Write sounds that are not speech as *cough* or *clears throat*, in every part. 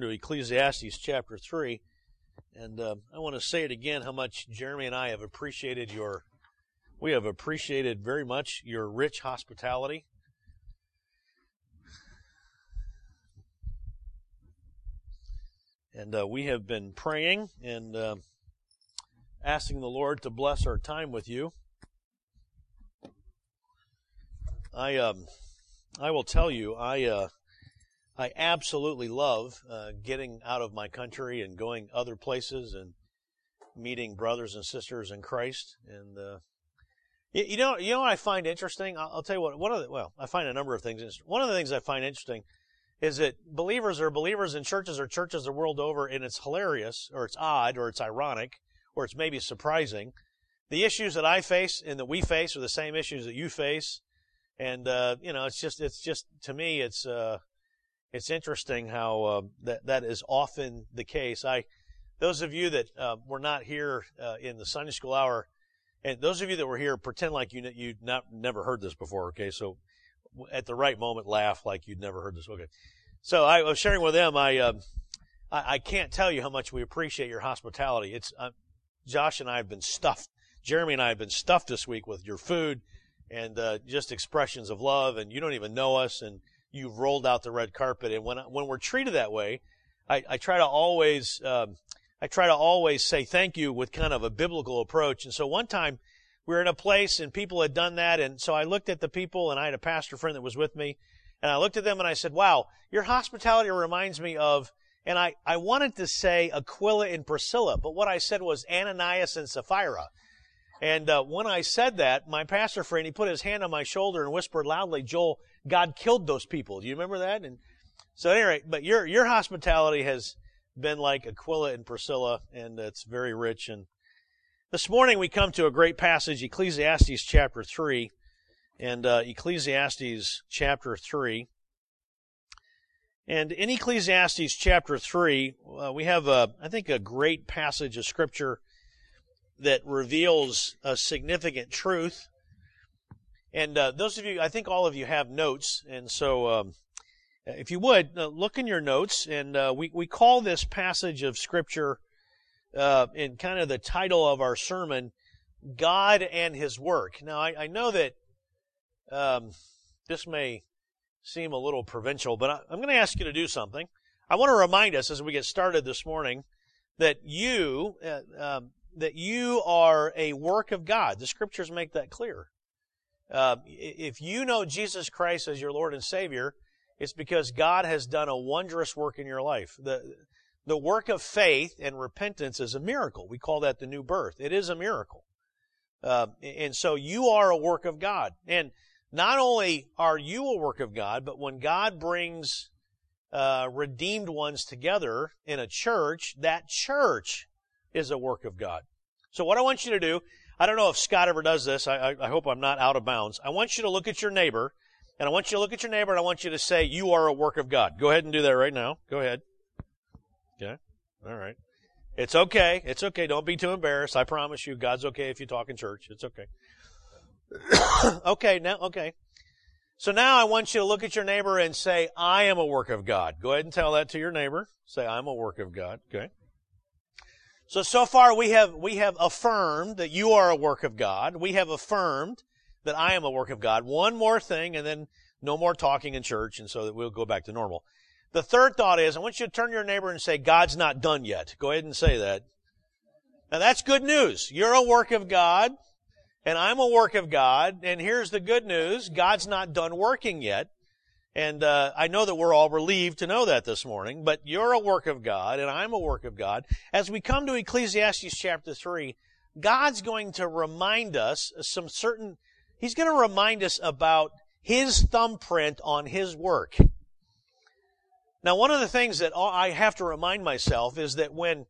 to Ecclesiastes chapter 3. And uh, I want to say it again how much Jeremy and I have appreciated your, we have appreciated very much your rich hospitality. And uh, we have been praying and uh, asking the Lord to bless our time with you. I um, I will tell you, I uh, I absolutely love uh, getting out of my country and going other places and meeting brothers and sisters in Christ. And uh, you, you, know, you know what I find interesting. I'll, I'll, tell you what. One of the well, I find a number of things. Interesting. One of the things I find interesting is that believers are believers in churches or churches the world over, and it's hilarious, or it's odd, or it's ironic, or it's maybe surprising. The issues that I face and that we face are the same issues that you face, and uh, you know, it's just, it's just to me, it's uh, it's interesting how uh, that that is often the case. I, those of you that uh, were not here uh, in the Sunday school hour, and those of you that were here, pretend like you you not never heard this before. Okay, so at the right moment, laugh like you'd never heard this. Okay, so I was sharing with them. I um, I, I, can't tell you how much we appreciate your hospitality. It's uh, Josh and I have been stuffed. Jeremy and I have been stuffed this week with your food and uh, just expressions of love, and you don't even know us and you've rolled out the red carpet. And when when we're treated that way, I, I try to always um, I try to always say thank you with kind of a biblical approach. And so one time we were in a place and people had done that, and so I looked at the people and I had a pastor friend that was with me, and I looked at them and I said, "Wow, your hospitality reminds me of." And I, I wanted to say Aquila and Priscilla, but what I said was Ananias and Sapphira. And uh, when I said that, my pastor friend, he put his hand on my shoulder and whispered loudly, Joel, God killed those people. Do you remember that? And so anyway, but your, your hospitality has been like Aquila and Priscilla, and it's very rich. And this morning we come to a great passage, Ecclesiastes chapter 3, and uh, Ecclesiastes chapter 3. And in Ecclesiastes chapter 3, uh, we have, a, I think, a great passage of scripture that reveals a significant truth. And uh, those of you, I think all of you have notes, and so um, if you would uh, look in your notes, and uh, we we call this passage of scripture uh, in kind of the title of our sermon, "God and His Work." Now, I, I know that um, this may seem a little provincial, but I, I'm going to ask you to do something. I want to remind us as we get started this morning that you, uh, um, that you are a work of God. The scriptures make that clear. Uh, if you know Jesus Christ as your Lord and Savior, it's because God has done a wondrous work in your life. The, the work of faith and repentance is a miracle. We call that the new birth. It is a miracle. Uh, and so you are a work of God. And not only are you a work of God, but when God brings uh, redeemed ones together in a church, that church is a work of God. So what I want you to do, I don't know if Scott ever does this. I, I, I hope I'm not out of bounds. I want you to look at your neighbor, and I want you to look at your neighbor, and I want you to say, "You are a work of God." Go ahead and do that right now. Go ahead. Okay. All right. It's okay. It's okay. Don't be too embarrassed. I promise you, God's okay if you talk in church. It's okay. *coughs* okay. Now, okay. So now I want you to look at your neighbor and say, I am a work of God. Go ahead and tell that to your neighbor. Say, I'm a work of God. Okay. So, so far we have, we have affirmed that you are a work of God. We have affirmed that I am a work of God. One more thing and then no more talking in church and so that we'll go back to normal. The third thought is I want you to turn to your neighbor and say, God's not done yet. Go ahead and say that. Now that's good news. You're a work of God and I'm a work of God. And here's the good news. God's not done working yet. And uh, I know that we're all relieved to know that this morning, but you're a work of God, and I'm a work of God. As we come to Ecclesiastes chapter 3, God's going to remind us some certain, He's going to remind us about His thumbprint on His work. Now, one of the things that I have to remind myself is that when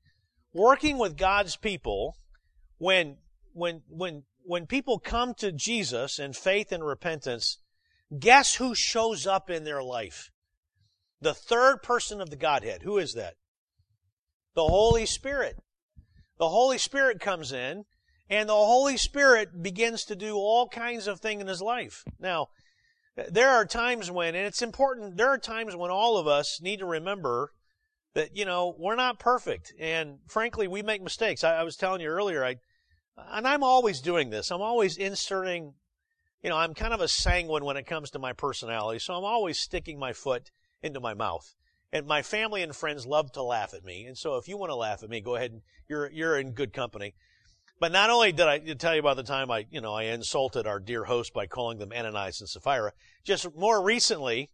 working with God's people, when, when, when, when people come to Jesus in faith and repentance, Guess who shows up in their life? The third person of the Godhead. Who is that? The Holy Spirit. The Holy Spirit comes in, and the Holy Spirit begins to do all kinds of things in his life. Now, there are times when, and it's important, there are times when all of us need to remember that, you know, we're not perfect. And frankly, we make mistakes. I, I was telling you earlier, I, and I'm always doing this. I'm always inserting, you know, I'm kind of a sanguine when it comes to my personality. So I'm always sticking my foot into my mouth. And my family and friends love to laugh at me. And so if you want to laugh at me, go ahead and you're, you're in good company. But not only did I tell you about the time I, you know, I insulted our dear host by calling them Ananias and Sapphira, just more recently,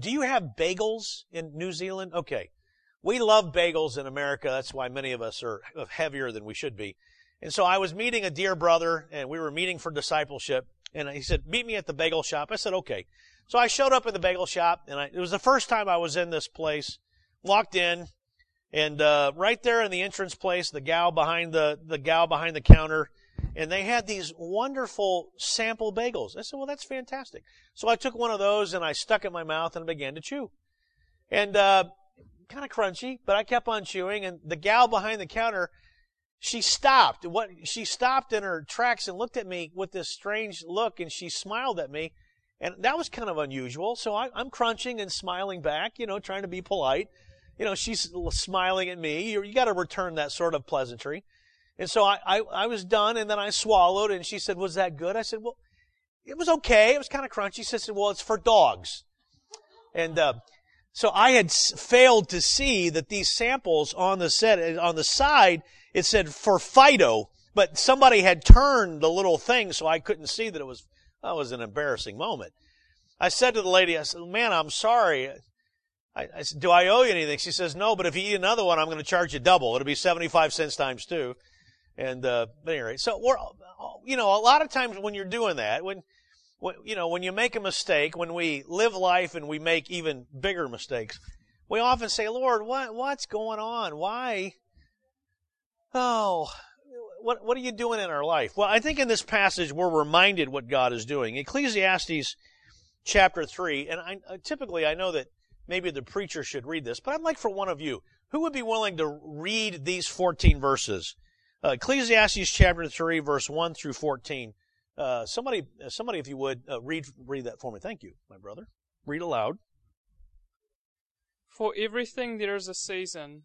do you have bagels in New Zealand? Okay. We love bagels in America. That's why many of us are heavier than we should be. And so I was meeting a dear brother and we were meeting for discipleship and he said, meet me at the bagel shop. I said, okay. So I showed up at the bagel shop and I, it was the first time I was in this place, walked in and, uh, right there in the entrance place, the gal behind the, the gal behind the counter, and they had these wonderful sample bagels. I said, well, that's fantastic. So I took one of those and I stuck it in my mouth and began to chew. And, uh, kind of crunchy, but I kept on chewing and the gal behind the counter, she stopped. What, she stopped in her tracks and looked at me with this strange look and she smiled at me. And that was kind of unusual. So I, am crunching and smiling back, you know, trying to be polite. You know, she's smiling at me. You, you got to return that sort of pleasantry. And so I, I, I was done and then I swallowed and she said, was that good? I said, well, it was okay. It was kind of crunchy. She said, well, it's for dogs. And, uh, so I had failed to see that these samples on the set, on the side, it said for Fido, but somebody had turned the little thing so I couldn't see that it was, that was an embarrassing moment. I said to the lady, I said, man, I'm sorry. I, I said, do I owe you anything? She says, no, but if you eat another one, I'm going to charge you double. It'll be 75 cents times two. And, uh, but anyway, so we're, you know, a lot of times when you're doing that, when, when, you know, when you make a mistake, when we live life and we make even bigger mistakes, we often say, Lord, what, what's going on? Why? Oh, what, what are you doing in our life? Well, I think in this passage we're reminded what God is doing. Ecclesiastes chapter 3, and I, typically I know that maybe the preacher should read this, but I'd like for one of you, who would be willing to read these 14 verses? Uh, Ecclesiastes chapter 3, verse 1 through 14. Uh, somebody, somebody, if you would, uh, read, read that for me. Thank you, my brother. Read aloud. For everything there is a season,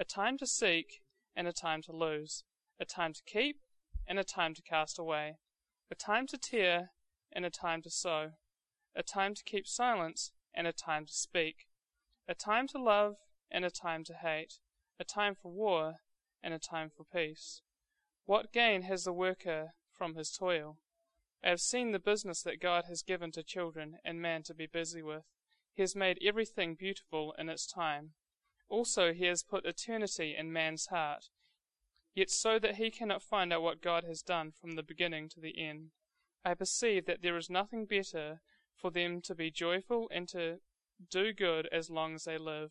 a time to seek and a time to lose, a time to keep and a time to cast away, a time to tear and a time to sow, a time to keep silence and a time to speak, a time to love and a time to hate, a time for war and a time for peace. What gain has the worker from his toil? I have seen the business that God has given to children and man to be busy with. He has made everything beautiful in its time. Also, he has put eternity in man's heart, yet so that he cannot find out what God has done from the beginning to the end. I perceive that there is nothing better for them to be joyful and to do good as long as they live.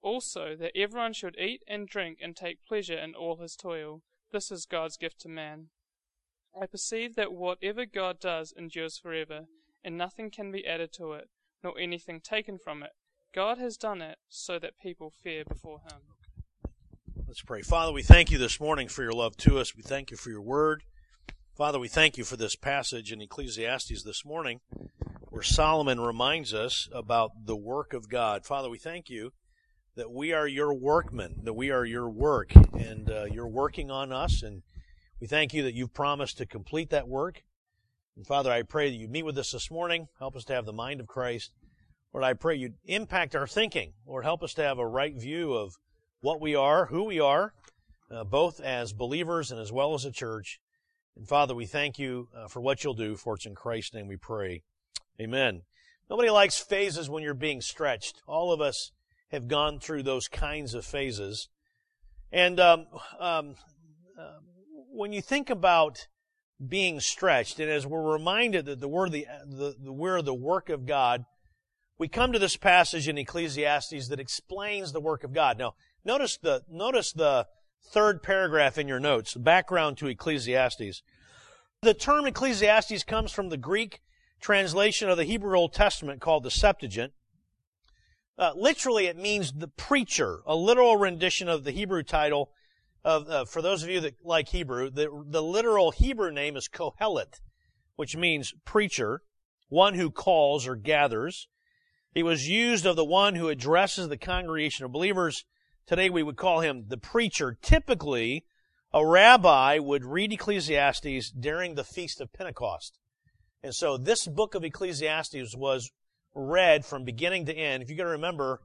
Also, that everyone should eat and drink and take pleasure in all his toil. This is God's gift to man. I perceive that whatever God does endures forever, and nothing can be added to it, nor anything taken from it. God has done it so that people fear before him. Let's pray. Father, we thank you this morning for your love to us. We thank you for your word. Father, we thank you for this passage in Ecclesiastes this morning where Solomon reminds us about the work of God. Father, we thank you that we are your workmen, that we are your work, and uh, you're working on us. And we thank you that you've promised to complete that work. And Father, I pray that you meet with us this morning. Help us to have the mind of Christ. Lord, I pray you impact our thinking. Lord, help us to have a right view of what we are, who we are, uh, both as believers and as well as a church. And Father, we thank you uh, for what you'll do. For it's in Christ's name we pray. Amen. Nobody likes phases when you're being stretched. All of us have gone through those kinds of phases. And um, um, uh, when you think about being stretched, and as we're reminded that the word the, the, the we're the work of God, we come to this passage in Ecclesiastes that explains the work of God. Now, Notice the, notice the third paragraph in your notes, background to Ecclesiastes. The term Ecclesiastes comes from the Greek translation of the Hebrew Old Testament called the Septuagint. Uh, literally, it means the preacher, a literal rendition of the Hebrew title of, uh, for those of you that like Hebrew, the, the literal Hebrew name is Kohelet, which means preacher, one who calls or gathers. He was used of the one who addresses the congregation of believers. Today we would call him the preacher. Typically, a rabbi would read Ecclesiastes during the Feast of Pentecost. And so this book of Ecclesiastes was read from beginning to end. If you're going to remember,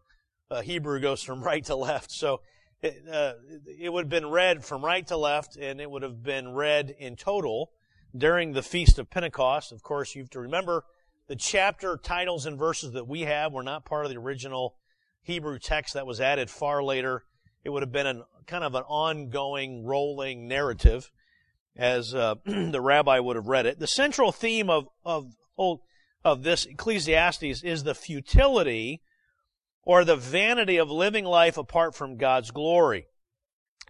uh, Hebrew goes from *laughs* right to left. So it, uh, it would have been read from right to left, and it would have been read in total during the Feast of Pentecost. Of course, you have to remember the chapter titles and verses that we have were not part of the original Hebrew text that was added far later. It would have been an, kind of an ongoing, rolling narrative as uh, *clears throat* the rabbi would have read it. The central theme of, of, of this Ecclesiastes is the futility or the vanity of living life apart from God's glory.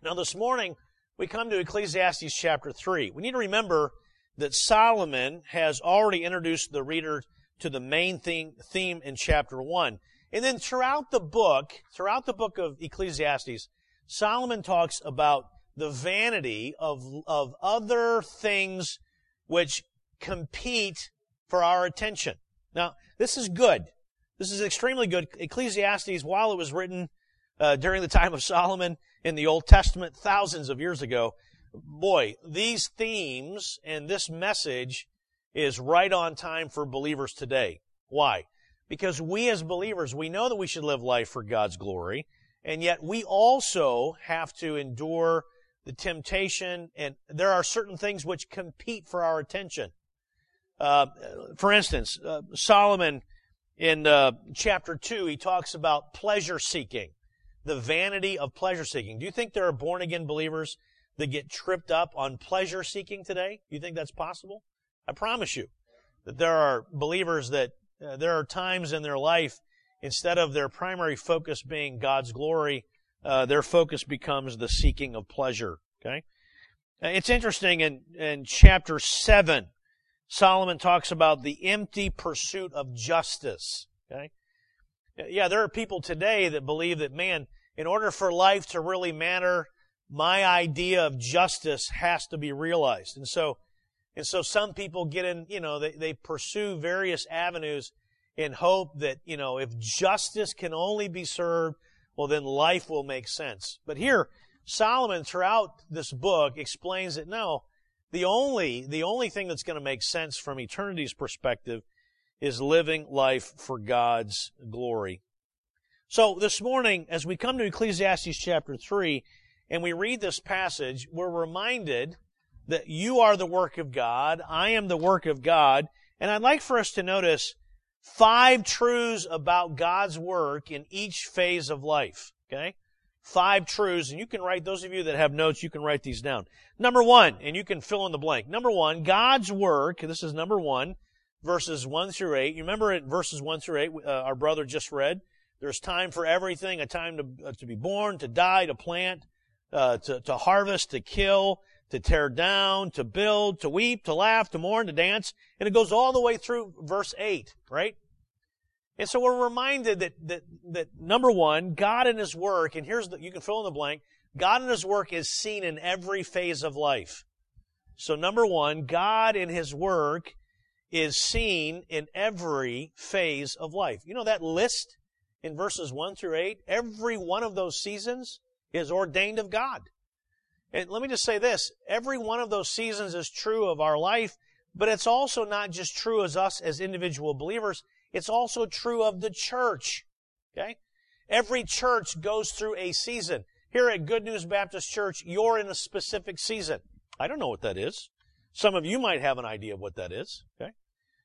Now this morning, we come to Ecclesiastes chapter 3. We need to remember that Solomon has already introduced the reader to the main theme, theme in chapter 1. And then throughout the book, throughout the book of Ecclesiastes, Solomon talks about the vanity of, of other things which compete for our attention. Now, this is good. This is extremely good. Ecclesiastes, while it was written uh, during the time of Solomon in the Old Testament thousands of years ago, boy, these themes and this message is right on time for believers today. Why? Because we as believers, we know that we should live life for God's glory, and yet we also have to endure the temptation, and there are certain things which compete for our attention. Uh, for instance, uh, Solomon in uh, chapter 2, he talks about pleasure seeking, the vanity of pleasure seeking. Do you think there are born again believers that get tripped up on pleasure seeking today? You think that's possible? I promise you that there are believers that uh, there are times in their life, instead of their primary focus being God's glory, uh, their focus becomes the seeking of pleasure. Okay? Uh, it's interesting in, in chapter 7, Solomon talks about the empty pursuit of justice. Okay? Yeah, there are people today that believe that, man, in order for life to really matter, my idea of justice has to be realized. And so, and so some people get in, you know, they, they pursue various avenues in hope that, you know, if justice can only be served, well, then life will make sense. But here, Solomon, throughout this book, explains that no, the only, the only thing that's going to make sense from eternity's perspective is living life for God's glory. So this morning, as we come to Ecclesiastes chapter 3, and we read this passage, we're reminded that you are the work of God, I am the work of God, and I'd like for us to notice five truths about God's work in each phase of life. Okay? Five truths, and you can write, those of you that have notes, you can write these down. Number one, and you can fill in the blank. Number one, God's work, this is number one, verses one through eight. You remember in verses one through eight, uh, our brother just read, there's time for everything, a time to, uh, to be born, to die, to plant, uh, to, to harvest, to kill, to tear down, to build, to weep, to laugh, to mourn, to dance. And it goes all the way through verse 8, right? And so we're reminded that, that, that number one, God and His work, and here's the, you can fill in the blank, God and His work is seen in every phase of life. So number one, God and His work is seen in every phase of life. You know that list in verses 1 through 8? Every one of those seasons is ordained of God. And let me just say this, every one of those seasons is true of our life, but it's also not just true as us as individual believers, it's also true of the church. Okay? Every church goes through a season. Here at Good News Baptist Church, you're in a specific season. I don't know what that is. Some of you might have an idea of what that is. Okay?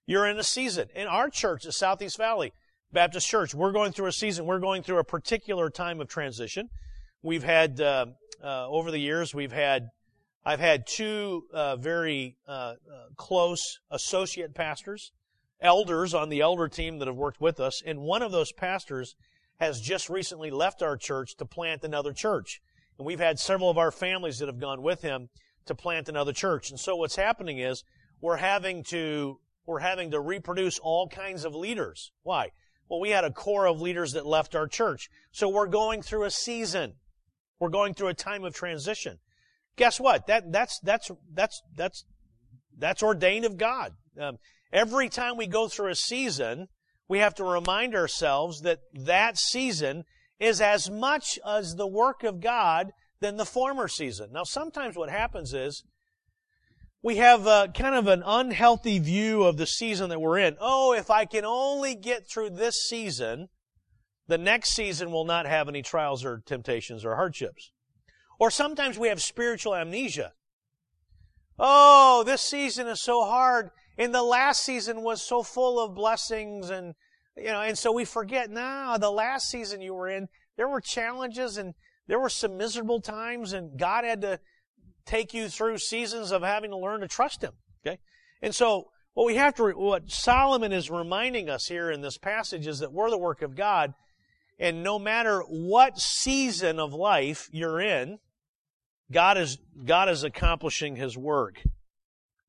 You're in a season. In our church, the Southeast Valley Baptist Church, we're going through a season. We're going through a particular time of transition. We've had uh, uh, over the years, we've had I've had two uh, very uh, uh, close associate pastors, elders on the elder team that have worked with us, and one of those pastors has just recently left our church to plant another church. And we've had several of our families that have gone with him to plant another church. And so what's happening is we're having to, we're having to reproduce all kinds of leaders. Why? Well, we had a core of leaders that left our church. So we're going through a season. We're going through a time of transition. Guess what? That, that's, that's, that's, that's, that's ordained of God. Um, every time we go through a season, we have to remind ourselves that that season is as much as the work of God than the former season. Now, sometimes what happens is we have a, kind of an unhealthy view of the season that we're in. Oh, if I can only get through this season, the next season will not have any trials or temptations or hardships. Or sometimes we have spiritual amnesia. Oh, this season is so hard. And the last season was so full of blessings and, you know, and so we forget now the last season you were in, there were challenges and there were some miserable times and God had to take you through seasons of having to learn to trust Him. Okay? And so, what we have to, what Solomon is reminding us here in this passage is that we're the work of God, and no matter what season of life you're in, God is, God is accomplishing His work.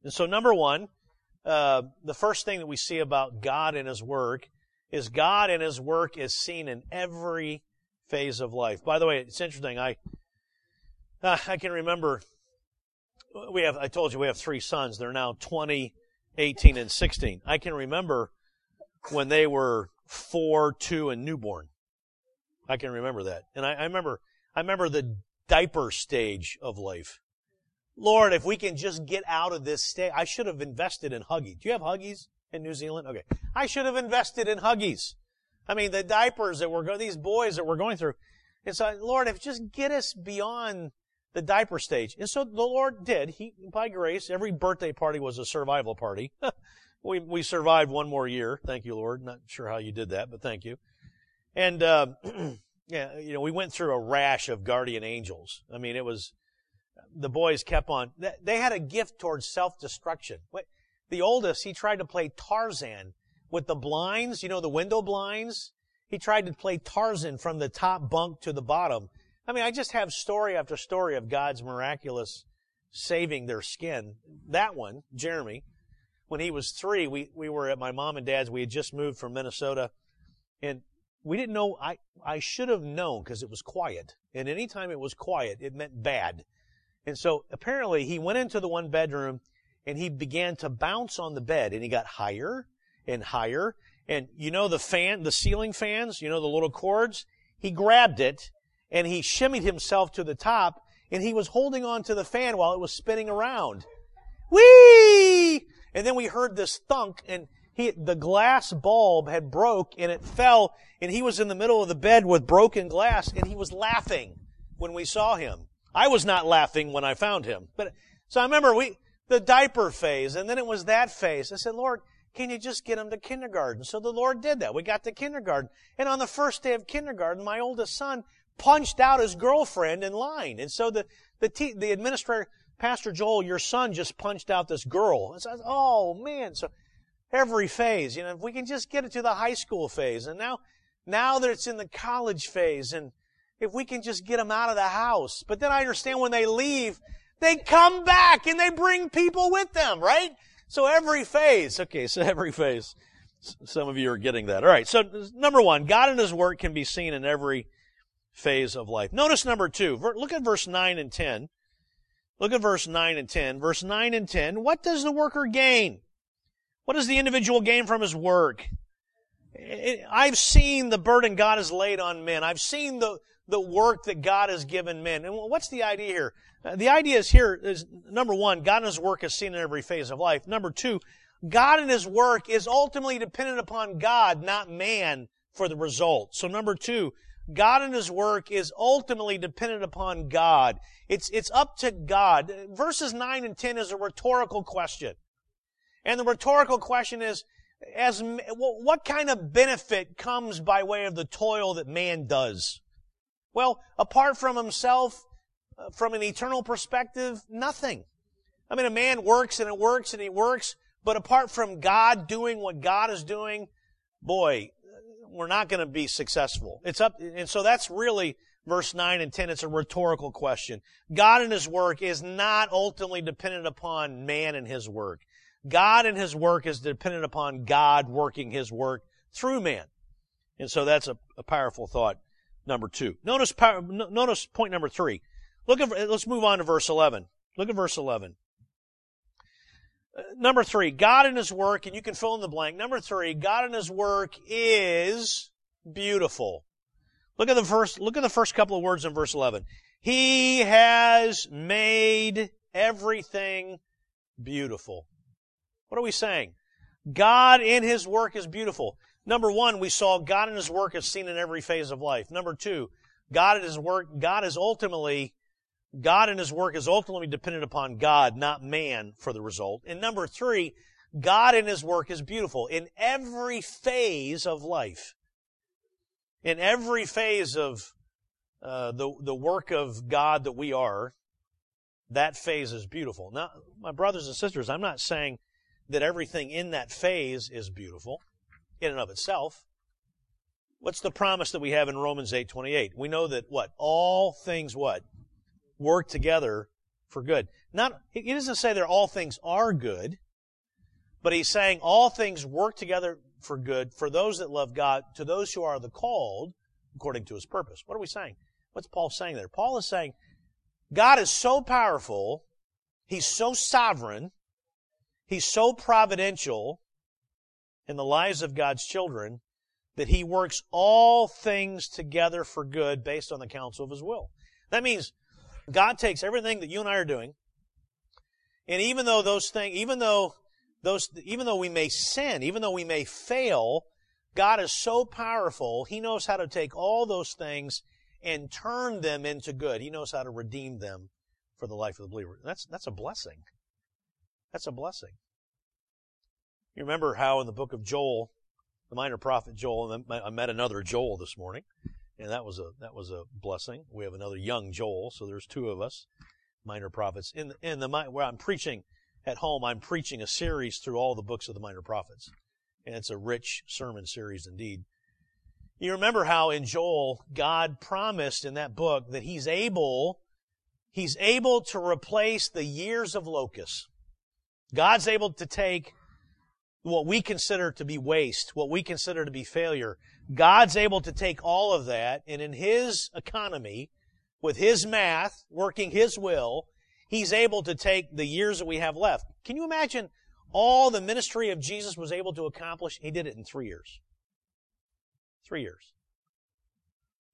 And so, number one, uh, the first thing that we see about God and His work is God and His work is seen in every phase of life. By the way, it's interesting. I uh, I can remember we have. I told you we have three sons. They're now 20, 18, and 16. I can remember when they were four, two, and newborn. I can remember that, and I, I remember. I remember the diaper stage of life. Lord, if we can just get out of this state, I should have invested in Huggies. Do you have Huggies in New Zealand? Okay. I should have invested in Huggies. I mean, the diapers that we're going, these boys that we're going through. And so, Lord, if just get us beyond the diaper stage. And so the Lord did. He, by grace, every birthday party was a survival party. *laughs* we, we survived one more year. Thank you, Lord. Not sure how you did that, but thank you. And, uh, *clears throat* yeah, you know, we went through a rash of guardian angels. I mean, it was, the boys kept on, they had a gift towards self-destruction. The oldest, he tried to play Tarzan with the blinds, you know, the window blinds. He tried to play Tarzan from the top bunk to the bottom. I mean, I just have story after story of God's miraculous saving their skin. That one, Jeremy, when he was three, we, we were at my mom and dad's. We had just moved from Minnesota and we didn't know, I, I should have known because it was quiet. And anytime it was quiet, it meant bad. And so apparently he went into the one bedroom and he began to bounce on the bed and he got higher and higher. And you know the fan, the ceiling fans, you know the little cords? He grabbed it and he shimmied himself to the top and he was holding on to the fan while it was spinning around. Whee! And then we heard this thunk and he, the glass bulb had broke and it fell and he was in the middle of the bed with broken glass and he was laughing when we saw him. I was not laughing when I found him. But, so I remember we, the diaper phase and then it was that phase. I said, Lord, can you just get him to kindergarten? So the Lord did that. We got to kindergarten. And on the first day of kindergarten, my oldest son punched out his girlfriend in line. And so the, the, te- the administrator, Pastor Joel, your son just punched out this girl. And so, oh man. So every phase, you know, if we can just get it to the high school phase. And now, now that it's in the college phase and if we can just get them out of the house. But then I understand when they leave, they come back and they bring people with them, right? So every phase, okay, so *laughs* every phase. Some of you are getting that. All right, so number one, God and His work can be seen in every phase of life. Notice number two. Look at verse 9 and 10. Look at verse 9 and 10. Verse 9 and 10. What does the worker gain? What does the individual gain from his work? I've seen the burden God has laid on men. I've seen the, the work that God has given men. And what's the idea here? Uh, the idea is here is number one, God and His work is seen in every phase of life. Number two, God and His work is ultimately dependent upon God, not man, for the result. So number two, God and His work is ultimately dependent upon God. It's, it's up to God. Verses 9 and 10 is a rhetorical question. And the rhetorical question is, as, what kind of benefit comes by way of the toil that man does? Well, apart from himself, uh, from an eternal perspective, nothing. I mean, a man works and it works and he works, but apart from God doing what God is doing, boy, we're not going to be successful. It's up, and so that's really verse 9 and 10. It's a rhetorical question. God and His work is not ultimately dependent upon man and His work. God and His work is dependent upon God working His work through man. And so that's a, a powerful thought. Number two. Notice, notice point number three. Look at, let's move on to verse 11. Look at verse 11. Uh, number three, God and His work, and you can fill in the blank. Number three, God and His work is beautiful. Look at the first, look at the first couple of words in verse 11. He has made everything beautiful. What are we saying? God in His work is beautiful. Number one, we saw God in His work is seen in every phase of life. Number two, God in His work, God is ultimately, God in His work is ultimately dependent upon God, not man, for the result. And number three, God in His work is beautiful in every phase of life. In every phase of uh, the the work of God that we are, that phase is beautiful. Now, my brothers and sisters, I'm not saying that everything in that phase is beautiful in and of itself. What's the promise that we have in Romans 8:28? We know that what? All things what? Work together for good. Not he doesn't say that all things are good, but he's saying all things work together for good for those that love God, to those who are the called according to his purpose. What are we saying? What's Paul saying there? Paul is saying God is so powerful, he's so sovereign, He's so providential in the lives of God's children that he works all things together for good based on the counsel of his will. That means God takes everything that you and I are doing, and even though those things, even though those, even though we may sin, even though we may fail, God is so powerful, He knows how to take all those things and turn them into good. He knows how to redeem them for the life of the believer. That's, that's a blessing. That's a blessing. You remember how in the book of Joel, the minor prophet Joel, and I met another Joel this morning, and that was a that was a blessing. We have another young Joel, so there's two of us, minor prophets. In in the where I'm preaching at home, I'm preaching a series through all the books of the minor prophets, and it's a rich sermon series indeed. You remember how in Joel God promised in that book that He's able He's able to replace the years of locusts. God's able to take what we consider to be waste, what we consider to be failure. God's able to take all of that and in His economy, with His math, working His will, He's able to take the years that we have left. Can you imagine all the ministry of Jesus was able to accomplish? He did it in three years. Three years.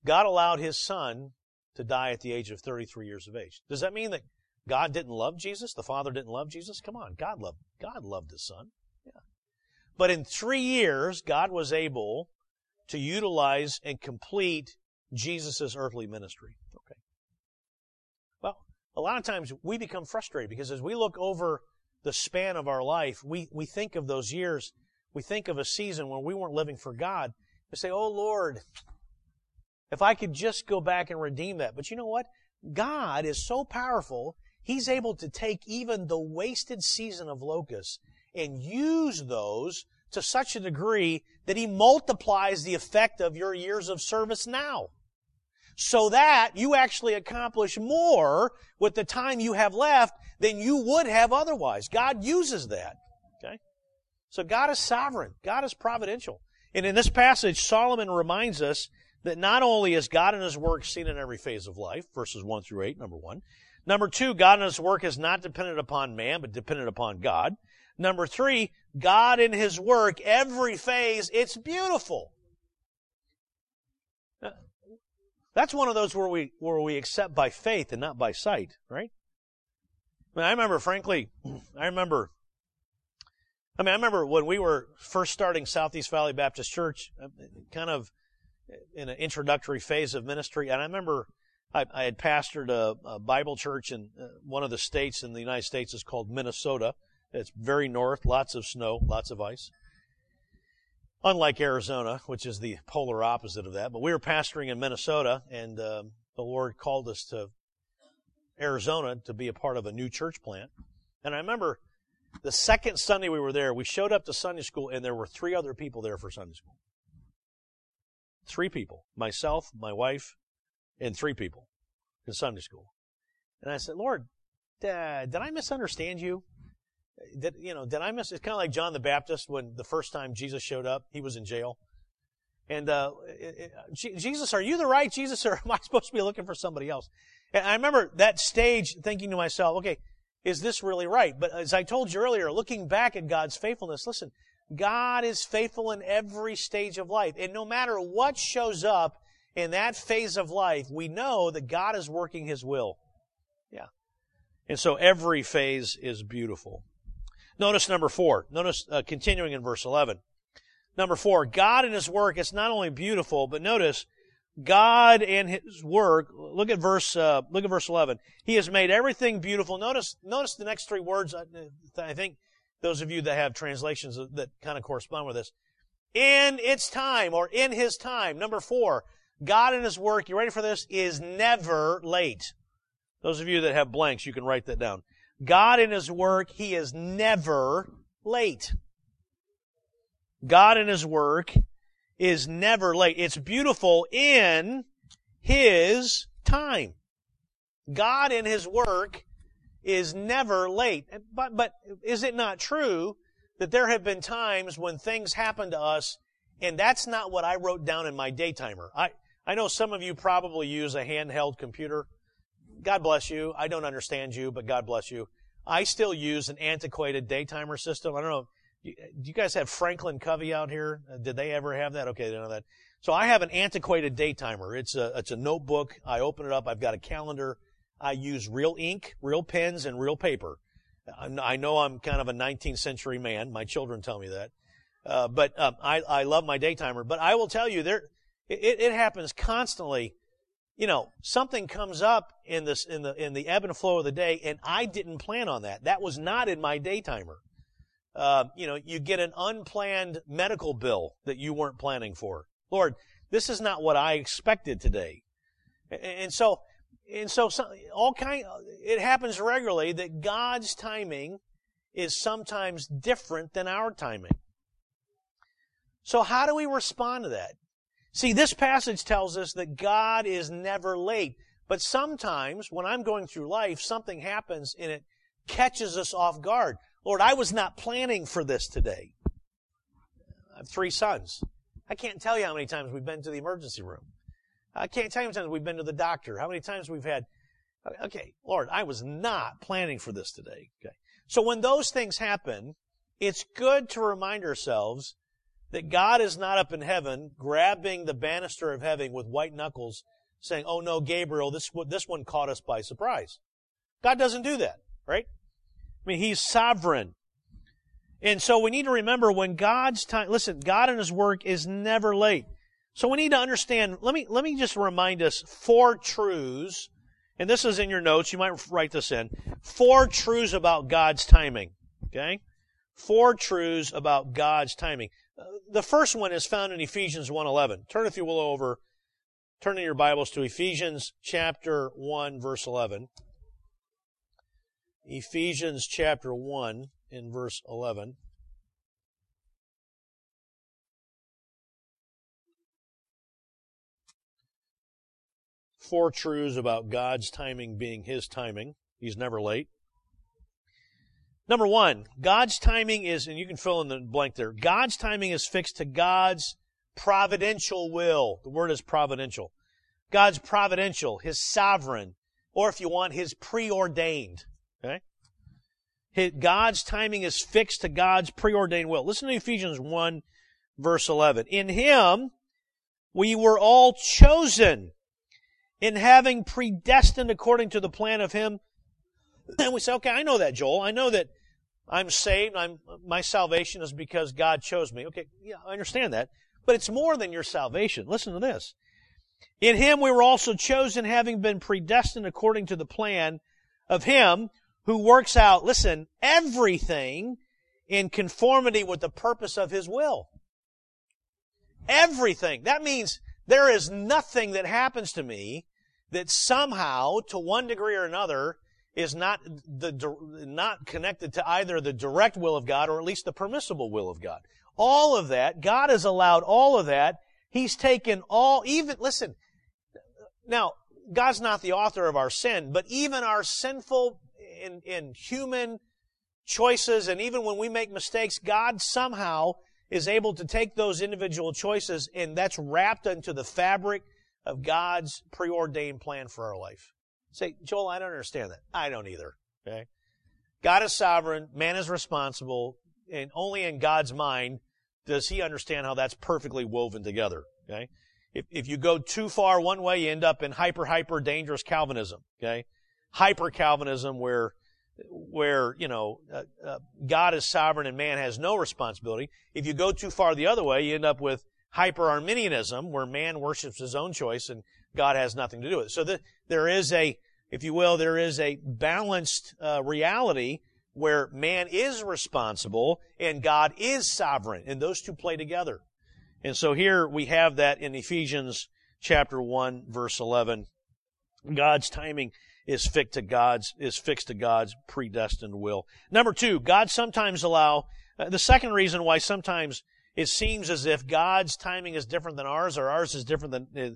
God allowed His Son to die at the age of 33 years of age. Does that mean that God didn't love Jesus? The Father didn't love Jesus? Come on, God loved, God loved His Son. Yeah. But in three years, God was able to utilize and complete Jesus' earthly ministry. Okay. Well, a lot of times we become frustrated because as we look over the span of our life, we, we think of those years, we think of a season when we weren't living for God. We say, Oh Lord, if I could just go back and redeem that. But you know what? God is so powerful, He's able to take even the wasted season of locusts and use those to such a degree that He multiplies the effect of your years of service now. So that you actually accomplish more with the time you have left than you would have otherwise. God uses that. Okay? So God is sovereign. God is providential. And in this passage, Solomon reminds us that not only is God and His work seen in every phase of life, verses 1 through 8, number 1. Number 2, God and His work is not dependent upon man, but dependent upon God. Number three, God in His work, every phase, it's beautiful. That's one of those where we, where we accept by faith and not by sight, right? I, mean, I remember, frankly, *clears throat* I remember, I mean, I remember when we were first starting Southeast Valley Baptist Church, uh, kind of in an introductory phase of ministry, and I remember I, I had pastored a, a, Bible church in uh, one of the states in the United States is called Minnesota. It's very north, lots of snow, lots of ice. Unlike Arizona, which is the polar opposite of that. But we were pastoring in Minnesota, and um, the Lord called us to Arizona to be a part of a new church plant. And I remember the second Sunday we were there, we showed up to Sunday school, and there were three other people there for Sunday school. Three people. Myself, my wife, and three people in Sunday school. And I said, Lord, did, did I misunderstand you? Did, you know, did I miss, it's kind of like John the Baptist when the first time Jesus showed up, he was in jail. And, uh, Jesus, are you the right Jesus or *laughs* am I supposed to be looking for somebody else? And I remember that stage thinking to myself, okay, is this really right? But as I told you earlier, looking back at God's faithfulness, listen, God is faithful in every stage of life. And no matter what shows up in that phase of life, we know that God is working His will. Yeah. And so every phase is beautiful. Notice number four. Notice uh, continuing in verse 11. Number four, God and His work, it's not only beautiful, but notice, God and His work, look at verse, uh, look at verse 11. He has made everything beautiful. Notice, notice the next three words. Uh, I think those of you that have translations that kind of correspond with this. In its time, or in His time. Number four, God and His work, you ready for this, is never late. Those of you that have blanks, you can write that down. God in His work, He is never late. God in His work is never late. It's beautiful in His time. God in His work is never late. But, but is it not true that there have been times when things happen to us and that's not what I wrote down in my daytimer? I, I know some of you probably use a handheld computer. God bless you. I don't understand you, but God bless you. I still use an antiquated daytimer system. I don't know. Do you guys have Franklin Covey out here? Uh, did they ever have that? Okay, they know that. So I have an antiquated daytimer. It's a, it's a notebook. I open it up. I've got a calendar. I use real ink, real pens, and real paper. I know I'm kind of a 19th century man. My children tell me that. Uh, but um, I, I love my daytimer. But I will tell you, there it, it happens constantly you know, something comes up in this, in the, in the ebb and flow of the day, and I didn't plan on that. That was not in my daytimer. Uh, you know, you get an unplanned medical bill that you weren't planning for. Lord, this is not what I expected today. And so, and so all kind, it happens regularly that God's timing is sometimes different than our timing. So how do we respond to that? See, this passage tells us that God is never late. But sometimes when I'm going through life, something happens and it catches us off guard. Lord, I was not planning for this today. I have three sons. I can't tell you how many times we've been to the emergency room. I can't tell you how many times we've been to the doctor, how many times we've had, okay, Lord, I was not planning for this today. Okay. So when those things happen, it's good to remind ourselves that God is not up in heaven grabbing the banister of heaven with white knuckles saying, oh no, Gabriel, this, this one caught us by surprise. God doesn't do that, right? I mean, He's sovereign. And so we need to remember when God's time, listen, God and His work is never late. So we need to understand, let me, let me just remind us four truths, and this is in your notes, you might write this in. Four truths about God's timing. Okay? Four truths about God's timing the first one is found in Ephesians 1:11. Turn if you will over turn in your Bibles to Ephesians chapter 1 verse 11. Ephesians chapter 1 in verse 11. Four truths about God's timing being His timing. He's never late. Number one, God's timing is, and you can fill in the blank there, God's timing is fixed to God's providential will. The word is providential. God's providential, His sovereign, or if you want, His preordained. Okay? God's timing is fixed to God's preordained will. Listen to Ephesians 1 verse 11. In Him, we were all chosen in having predestined according to the plan of Him *laughs* and we say, okay, I know that, Joel. I know that I'm saved. I'm, my salvation is because God chose me. Okay, yeah, I understand that. But it's more than your salvation. Listen to this. In Him we were also chosen having been predestined according to the plan of Him who works out, listen, everything in conformity with the purpose of His will. Everything. That means there is nothing that happens to me that somehow, to one degree or another, is not the not connected to either the direct will of God or at least the permissible will of God. All of that, God has allowed all of that. He's taken all, even, listen, now, God's not the author of our sin, but even our sinful in, in human choices and even when we make mistakes, God somehow is able to take those individual choices and that's wrapped into the fabric of God's preordained plan for our life. Say, Joel, I don't understand that. I don't either. Okay. God is sovereign, man is responsible, and only in God's mind does he understand how that's perfectly woven together. Okay. If, if you go too far one way, you end up in hyper, hyper dangerous Calvinism. Okay. Hyper Calvinism where where, you know, uh, uh, God is sovereign and man has no responsibility. If you go too far the other way, you end up with hyper Arminianism, where man worships his own choice and God has nothing to do with it. So the, there is a, if you will, there is a balanced uh, reality where man is responsible and God is sovereign, and those two play together. And so here we have that in Ephesians chapter 1, verse 11. God's timing is fixed to God's is fixed to God's predestined will. Number two, God sometimes allow uh, the second reason why sometimes it seems as if God's timing is different than ours or ours is different than uh,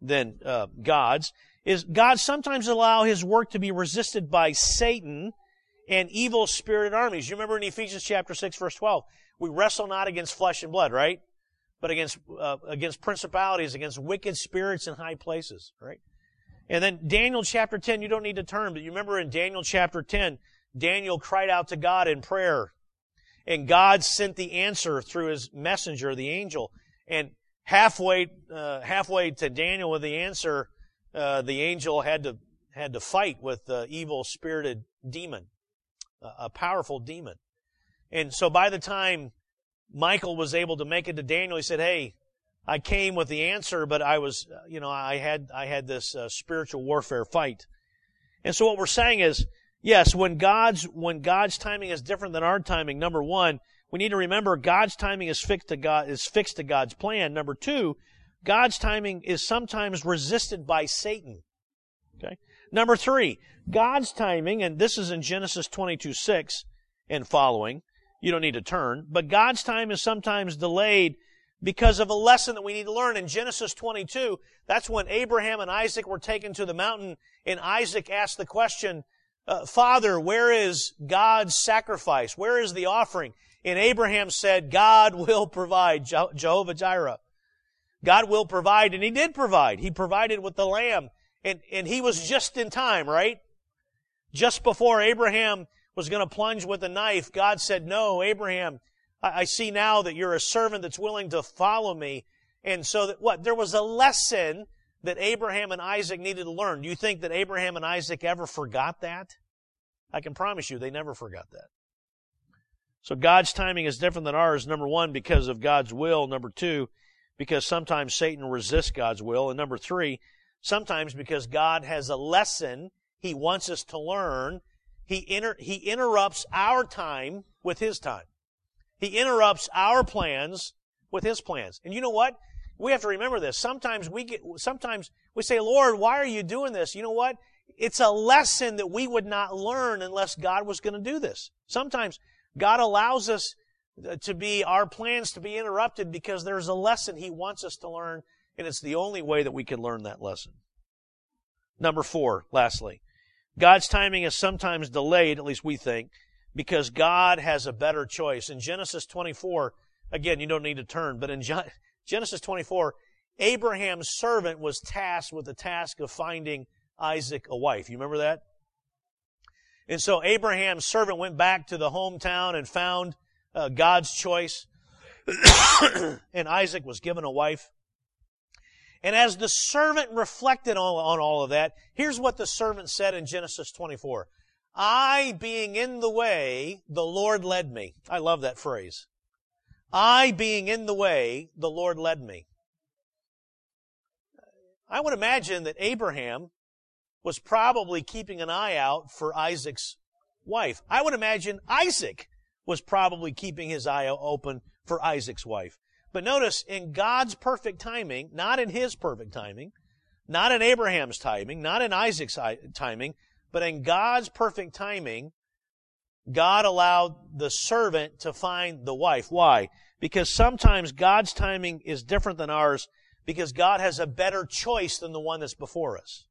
than uh, God's is God sometimes allow His work to be resisted by Satan and evil spirited armies. You remember in Ephesians chapter six verse twelve, we wrestle not against flesh and blood, right? But against uh, against principalities, against wicked spirits in high places, right? And then Daniel chapter 10, you don't need to turn, but you remember in Daniel chapter 10, Daniel cried out to God in prayer. And God sent the answer through his messenger, the angel. And halfway, uh, halfway to Daniel with the answer, uh, the angel had to, had to fight with the evil spirited demon, a powerful demon. And so by the time Michael was able to make it to Daniel, he said, Hey, I came with the answer, but I was, uh, you know, I had, I had this uh, spiritual warfare fight. And so what we're saying is, yes, when God's, when God's timing is different than our timing, number one, we need to remember God's timing is fixed to God, is fixed to God's plan. Number two, God's timing is sometimes resisted by Satan. Okay. Number three, God's timing, and this is in Genesis 22, 6 and following. You don't need to turn, but God's time is sometimes delayed because of a lesson that we need to learn. In Genesis 22, that's when Abraham and Isaac were taken to the mountain, and Isaac asked the question, uh, Father, where is God's sacrifice? Where is the offering? And Abraham said, God will provide, Jehovah Jireh. God will provide, and He did provide. He provided with the lamb, and, and He was just in time, right? Just before Abraham was going to plunge with a knife, God said, No, Abraham, I see now that you're a servant that's willing to follow me. And so that what? There was a lesson that Abraham and Isaac needed to learn. Do you think that Abraham and Isaac ever forgot that? I can promise you they never forgot that. So God's timing is different than ours, number one, because of God's will. Number two, because sometimes Satan resists God's will. And number three, sometimes because God has a lesson he wants us to learn. He, inter- he interrupts our time with his time. He interrupts our plans with His plans. And you know what? We have to remember this. Sometimes we get, sometimes we say, Lord, why are you doing this? You know what? It's a lesson that we would not learn unless God was going to do this. Sometimes God allows us uh, to be, our plans to be interrupted because there's a lesson He wants us to learn, and it's the only way that we can learn that lesson. Number four, lastly, God's timing is sometimes delayed, at least we think, because God has a better choice. In Genesis 24, again, you don't need to turn, but in Genesis 24, Abraham's servant was tasked with the task of finding Isaac a wife. You remember that? And so Abraham's servant went back to the hometown and found uh, God's choice. *coughs* and Isaac was given a wife. And as the servant reflected on, on all of that, here's what the servant said in Genesis 24. I being in the way, the Lord led me. I love that phrase. I being in the way, the Lord led me. I would imagine that Abraham was probably keeping an eye out for Isaac's wife. I would imagine Isaac was probably keeping his eye open for Isaac's wife. But notice, in God's perfect timing, not in his perfect timing, not in Abraham's timing, not in Isaac's timing, but in God's perfect timing, God allowed the servant to find the wife. Why? Because sometimes God's timing is different than ours, because God has a better choice than the one that's before us.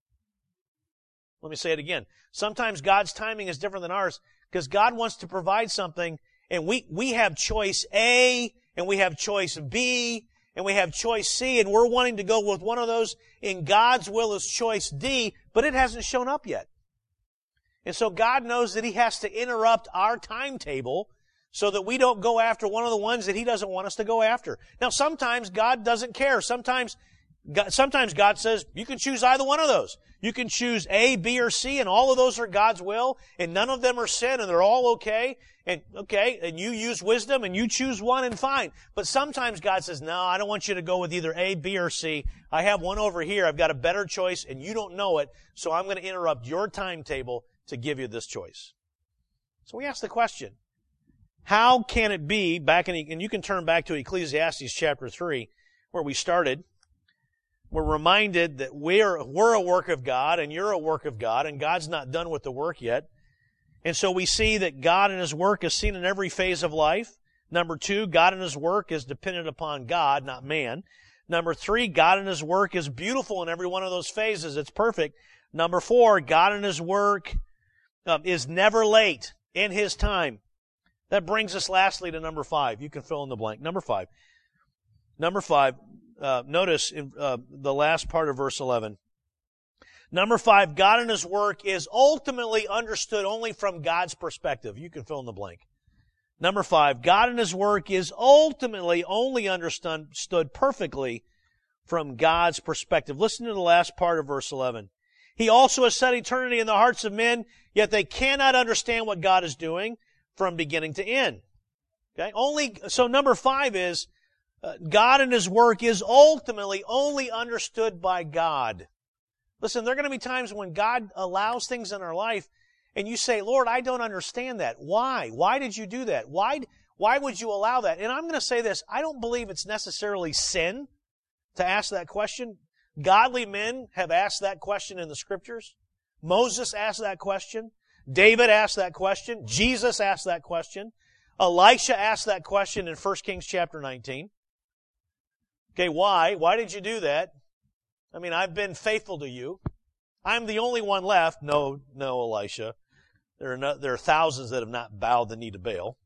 Let me say it again. Sometimes God's timing is different than ours because God wants to provide something and we, we have choice A and we have choice B and we have choice C and we're wanting to go with one of those in God's will is choice D, but it hasn't shown up yet. And so God knows that He has to interrupt our timetable so that we don't go after one of the ones that He doesn't want us to go after. Now sometimes God doesn't care. Sometimes God, sometimes God says, you can choose either one of those. You can choose A, B, or C, and all of those are God's will, and none of them are sin, and they're all okay. And okay, and you use wisdom and you choose one and fine. But sometimes God says, no, I don't want you to go with either A, B, or C. I have one over here. I've got a better choice and you don't know it. So I'm going to interrupt your timetable to give you this choice. So we ask the question, how can it be back in, and you can turn back to Ecclesiastes chapter 3 where we started. We're reminded that we're, we're a work of God and you're a work of God and God's not done with the work yet. And so we see that God and His work is seen in every phase of life. Number two, God and His work is dependent upon God, not man. Number three, God and His work is beautiful in every one of those phases. It's perfect. Number four, God and His work um, is never late in His time. That brings us lastly to number five. You can fill in the blank. Number five. Number five, uh, notice in uh, the last part of verse 11. Number five, God and His work is ultimately understood only from God's perspective. You can fill in the blank. Number five, God and His work is ultimately only understood perfectly from God's perspective. Listen to the last part of verse 11. He also has set eternity in the hearts of men, yet they cannot understand what God is doing from beginning to end. Okay? Only, so number five is, Uh, God and His work is ultimately only understood by God. Listen, there are going to be times when God allows things in our life and you say, Lord, I don't understand that. Why? Why did you do that? Why, why would you allow that? And I'm going to say this. I don't believe it's necessarily sin to ask that question. Godly men have asked that question in the scriptures. Moses asked that question. David asked that question. Jesus asked that question. Elisha asked that question in 1 Kings chapter 19. Okay, why? Why did you do that? I mean, I've been faithful to you. I'm the only one left. No, no, Elisha. There are, no, there are thousands that have not bowed the knee to Baal.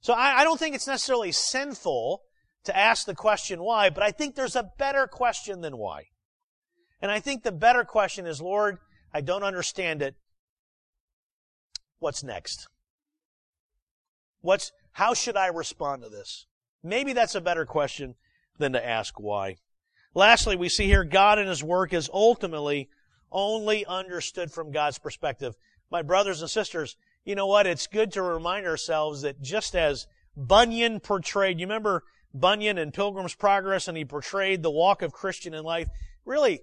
So I, I don't think it's necessarily sinful to ask the question why, but I think there's a better question than why. And I think the better question is, Lord, I don't understand it. What's next? What's, how should I respond to this? Maybe that's a better question than to ask why. Lastly, we see here God and His work is ultimately only understood from God's perspective. My brothers and sisters, you know what? It's good to remind ourselves that just as Bunyan portrayed, you remember Bunyan in Pilgrim's Progress and he portrayed the walk of Christian in life? Really,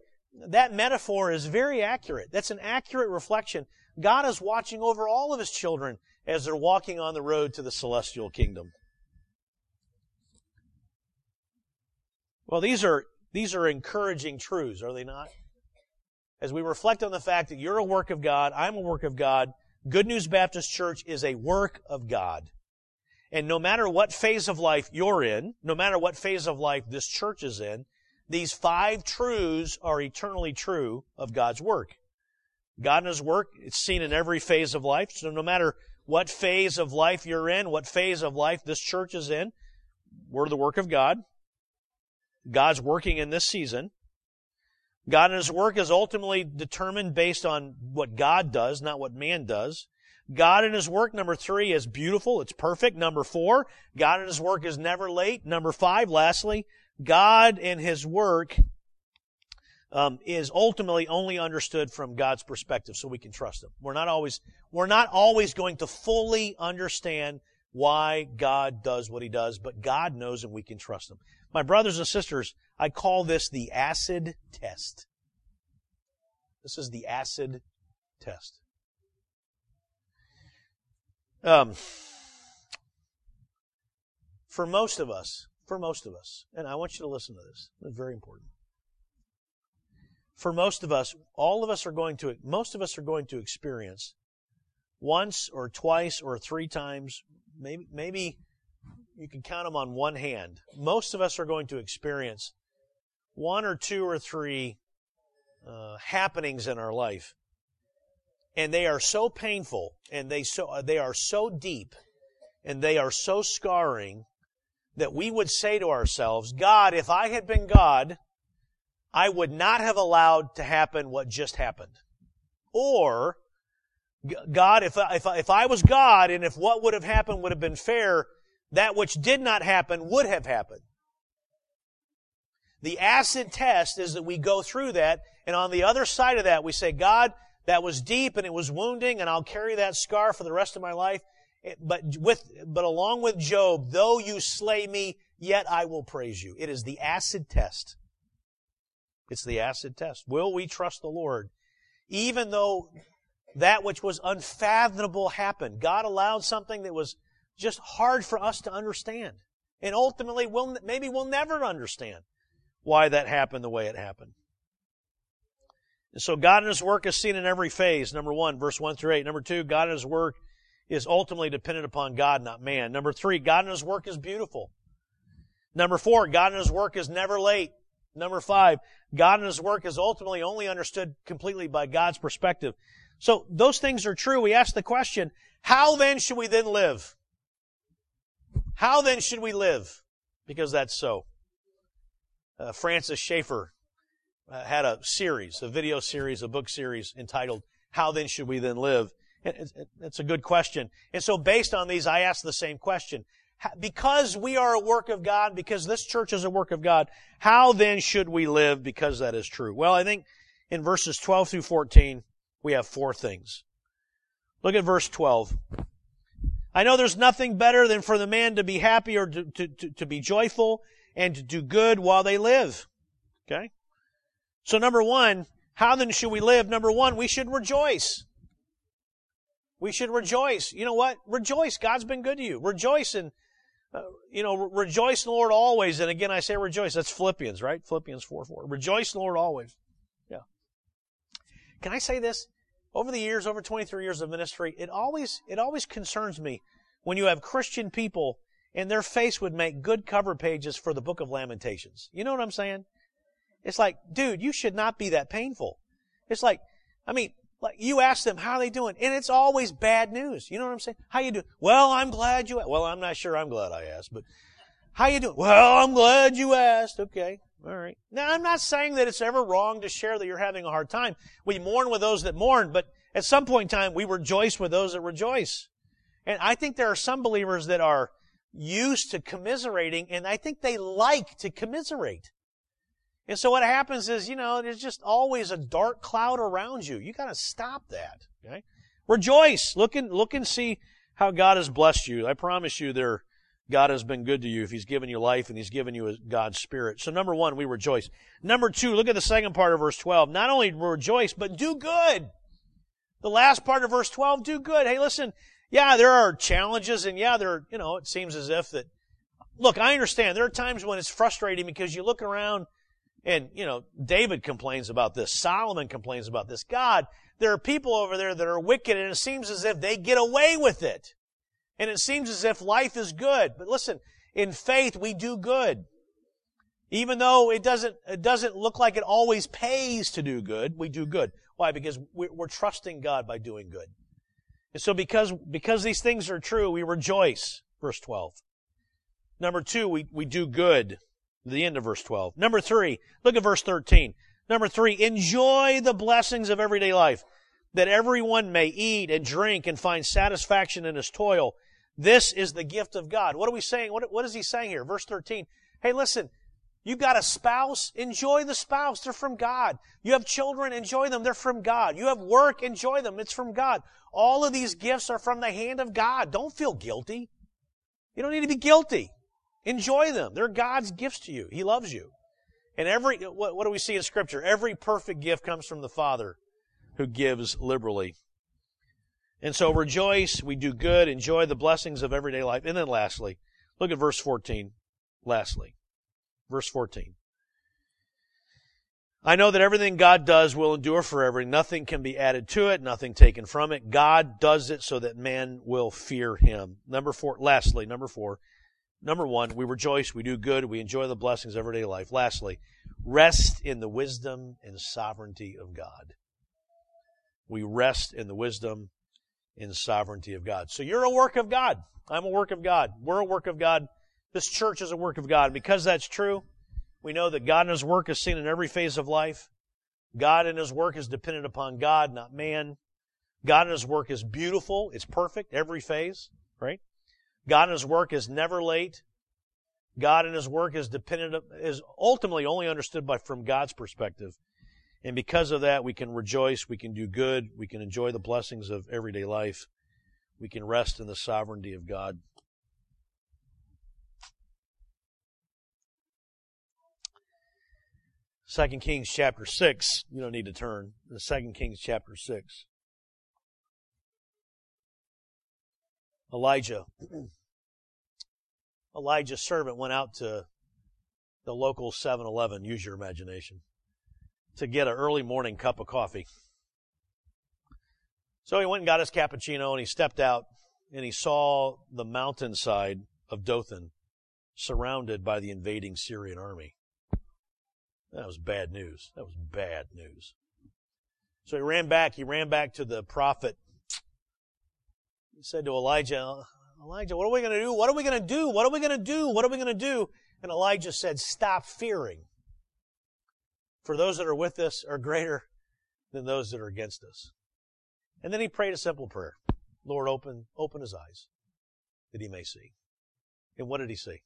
that metaphor is very accurate. That's an accurate reflection. God is watching over all of His children as they're walking on the road to the celestial kingdom. Well, these are these are encouraging truths, are they not? As we reflect on the fact that you're a work of God, I'm a work of God, Good News Baptist Church is a work of God. And no matter what phase of life you're in, no matter what phase of life this church is in, these five truths are eternally true of God's work. God and His work, it's seen in every phase of life. So no matter what phase of life you're in, what phase of life this church is in, we're the work of God. God's working in this season. God and His work is ultimately determined based on what God does, not what man does. God and His work, number three, is beautiful. It's perfect. Number four, God and His work is never late. Number five, lastly, God and His work um, is ultimately only understood from God's perspective, so we can trust Him. We're not always we're not always going to fully understand why God does what He does, but God knows and we can trust Him. My brothers and sisters, I call this the acid test. This is the acid test. Um, for most of us, for most of us, and I want you to listen to this. It's very important. For most of us, all of us are going to, most of us are going to experience once or twice or three times, maybe, maybe you can count them on one hand. Most of us are going to experience one or two or three uh, happenings in our life, and they are so painful, and they so they are so deep, and they are so scarring that we would say to ourselves, God, if I had been God, I would not have allowed to happen what just happened. Or, God, if if if I was God and if what would have happened would have been fair, that which did not happen would have happened. The acid test is that we go through that, and on the other side of that, we say, God, that was deep and it was wounding, and I'll carry that scar for the rest of my life. Eh, but with, but along with Job, though you slay me, yet I will praise you. It is the acid test. It's the acid test. Will we trust the Lord? Even though that which was unfathomable happened. God allowed something that was just hard for us to understand. And ultimately, we'll, maybe we'll never understand why that happened the way it happened. And so God and His work is seen in every phase. Number one, verse one through eight. Number two, God and His work is ultimately dependent upon God, not man. Number three, God and His work is beautiful. Number four, God and His work is never late. Number five, God and His work is ultimately only understood completely by God's perspective. So those things are true. We ask the question, how then should we then live? How then should we live? Because that's so. Uh, Francis Schaeffer uh, had a series, a video series, a book series entitled, How Then Should We Then Live? It's a good question. And so based on these, I ask the same question. Because we are a work of God, because this church is a work of God, how then should we live because that is true? Well, I think in verses 12 through 14, we have four things. Look at verse 12. I know there's nothing better than for the man to be happy or to, to, to, to be joyful and to do good while they live. Okay? So number one, how then should we live? Number one, we should rejoice. We should rejoice. You know what? Rejoice. God's been good to you. Rejoice and, uh, you know, re- rejoice in the Lord always. And again, I say rejoice. That's Philippians, right? Philippians 4 4. Rejoice in the Lord always. Yeah. Can I say this? Over the years, over 23 years of ministry, it always, it always concerns me when you have Christian people and their face would make good cover pages for the book of Lamentations. You know what I'm saying? It's like, dude, you should not be that painful. It's like, I mean, like you ask them how they doing, and it's always bad news. You know what I'm saying? How you doing? Well, I'm glad you. Well, I'm not sure. I'm glad I asked, but how you doing? Well, I'm glad you asked. Okay, all right. Now, I'm not saying that it's ever wrong to share that you're having a hard time. We mourn with those that mourn, but at some point in time, we rejoice with those that rejoice. And I think there are some believers that are used to commiserating, and I think they like to commiserate. And so what happens is, you know, there's just always a dark cloud around you. You gotta stop that. Okay? Rejoice. Look and, look and see how God has blessed you. I promise you there, God has been good to you if He's given you life and He's given you God's Spirit. So number one, we rejoice. Number two, look at the second part of verse 12. Not only rejoice, but do good. The last part of verse 12, do good. Hey, listen, yeah, there are challenges and yeah, there, you know, it seems as if that, look, I understand there are times when it's frustrating because you look around and, you know, David complains about this. Solomon complains about this. God, there are people over there that are wicked and it seems as if they get away with it. And it seems as if life is good. But listen, in faith we do good. Even though it doesn't, it doesn't look like it always pays to do good, we do good. Why? Because we're, trusting God by doing good. And so because, because these things are true, we rejoice. Verse 12. Number two, we, we do good the end of verse 12. Number three, look at verse 13. Number three, enjoy the blessings of everyday life, that everyone may eat and drink and find satisfaction in his toil. This is the gift of God. What are we saying? What, what is he saying here? Verse 13. Hey, listen, you got a spouse, enjoy the spouse. They're from God. You have children, enjoy them. They're from God. You have work, enjoy them. It's from God. All of these gifts are from the hand of God. Don't feel guilty. You don't need to be guilty. Enjoy them. They're God's gifts to you. He loves you. And every, what, what do we see in scripture? Every perfect gift comes from the Father who gives liberally. And so rejoice, we do good, enjoy the blessings of everyday life. And then lastly, look at verse 14. Lastly, verse 14. I know that everything God does will endure forever. Nothing can be added to it, nothing taken from it. God does it so that man will fear him. Number four, lastly, number four, number one, we rejoice, we do good, we enjoy the blessings of everyday life. Lastly, rest in the wisdom and sovereignty of God. We rest in the wisdom and sovereignty of God. So you're a work of God. I'm a work of God. We're a work of God. This church is a work of God. And because that's true, we know that God and His work is seen in every phase of life. God and His work is dependent upon God, not man. God and His work is beautiful. It's perfect, every phase, right? God and His work is never late. God and His work is dependent, is ultimately only understood by, from God's perspective. And because of that, we can rejoice, we can do good, we can enjoy the blessings of everyday life, we can rest in the sovereignty of God. Second Kings chapter six. You don't need to turn. The Second Kings chapter six. Elijah. *clears throat* Elijah's servant went out to the local 7-Eleven, use your imagination, to get an early morning cup of coffee. So he went and got his cappuccino and he stepped out and he saw the mountainside of Dothan surrounded by the invading Syrian army. That was bad news. That was bad news. So he ran back. He ran back to the prophet he said to Elijah, Elijah, what are we going to do? What are we going to do? What are we going to do? What are we going to do? And Elijah said, Stop fearing. For those that are with us are greater than those that are against us. And then he prayed a simple prayer. Lord, open, open his eyes that he may see. And what did he see?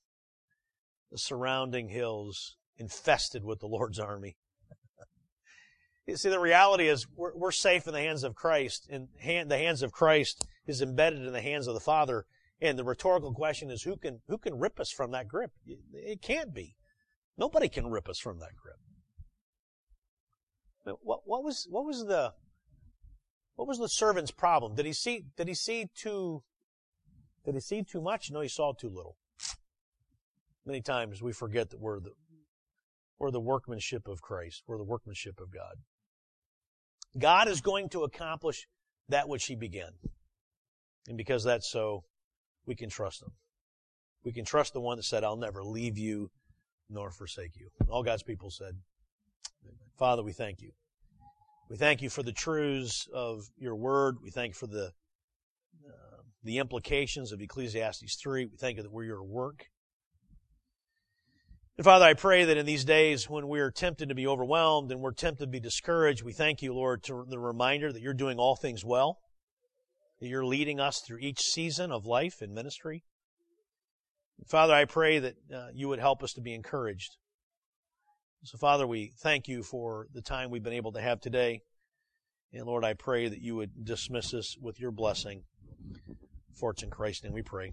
The surrounding hills infested with the Lord's army. *laughs* You see, the reality is we're, we're safe in the hands of Christ, and hand, the hands of Christ is embedded in the hands of the Father. And the rhetorical question is, who can who can rip us from that grip? It can't be. Nobody can rip us from that grip. What, what was what was the what was the servant's problem? Did he see did he see too did he see too much? No, he saw too little. Many times we forget that we're the we're the workmanship of Christ. We're the workmanship of God. God is going to accomplish that which He began. And because that's so, we can trust Him. We can trust the one that said, I'll never leave you nor forsake you. All God's people said, Father, we thank you. We thank you for the truths of your word. We thank you for the, uh, the implications of Ecclesiastes 3. We thank you that we're your work. And Father, I pray that in these days when we're tempted to be overwhelmed and we're tempted to be discouraged, we thank you, Lord, to the reminder that you're doing all things well, that you're leading us through each season of life and ministry. Father, I pray that uh, you would help us to be encouraged. So, Father, we thank you for the time we've been able to have today. And Lord, I pray that you would dismiss us with your blessing. For it's in Christ's name we pray.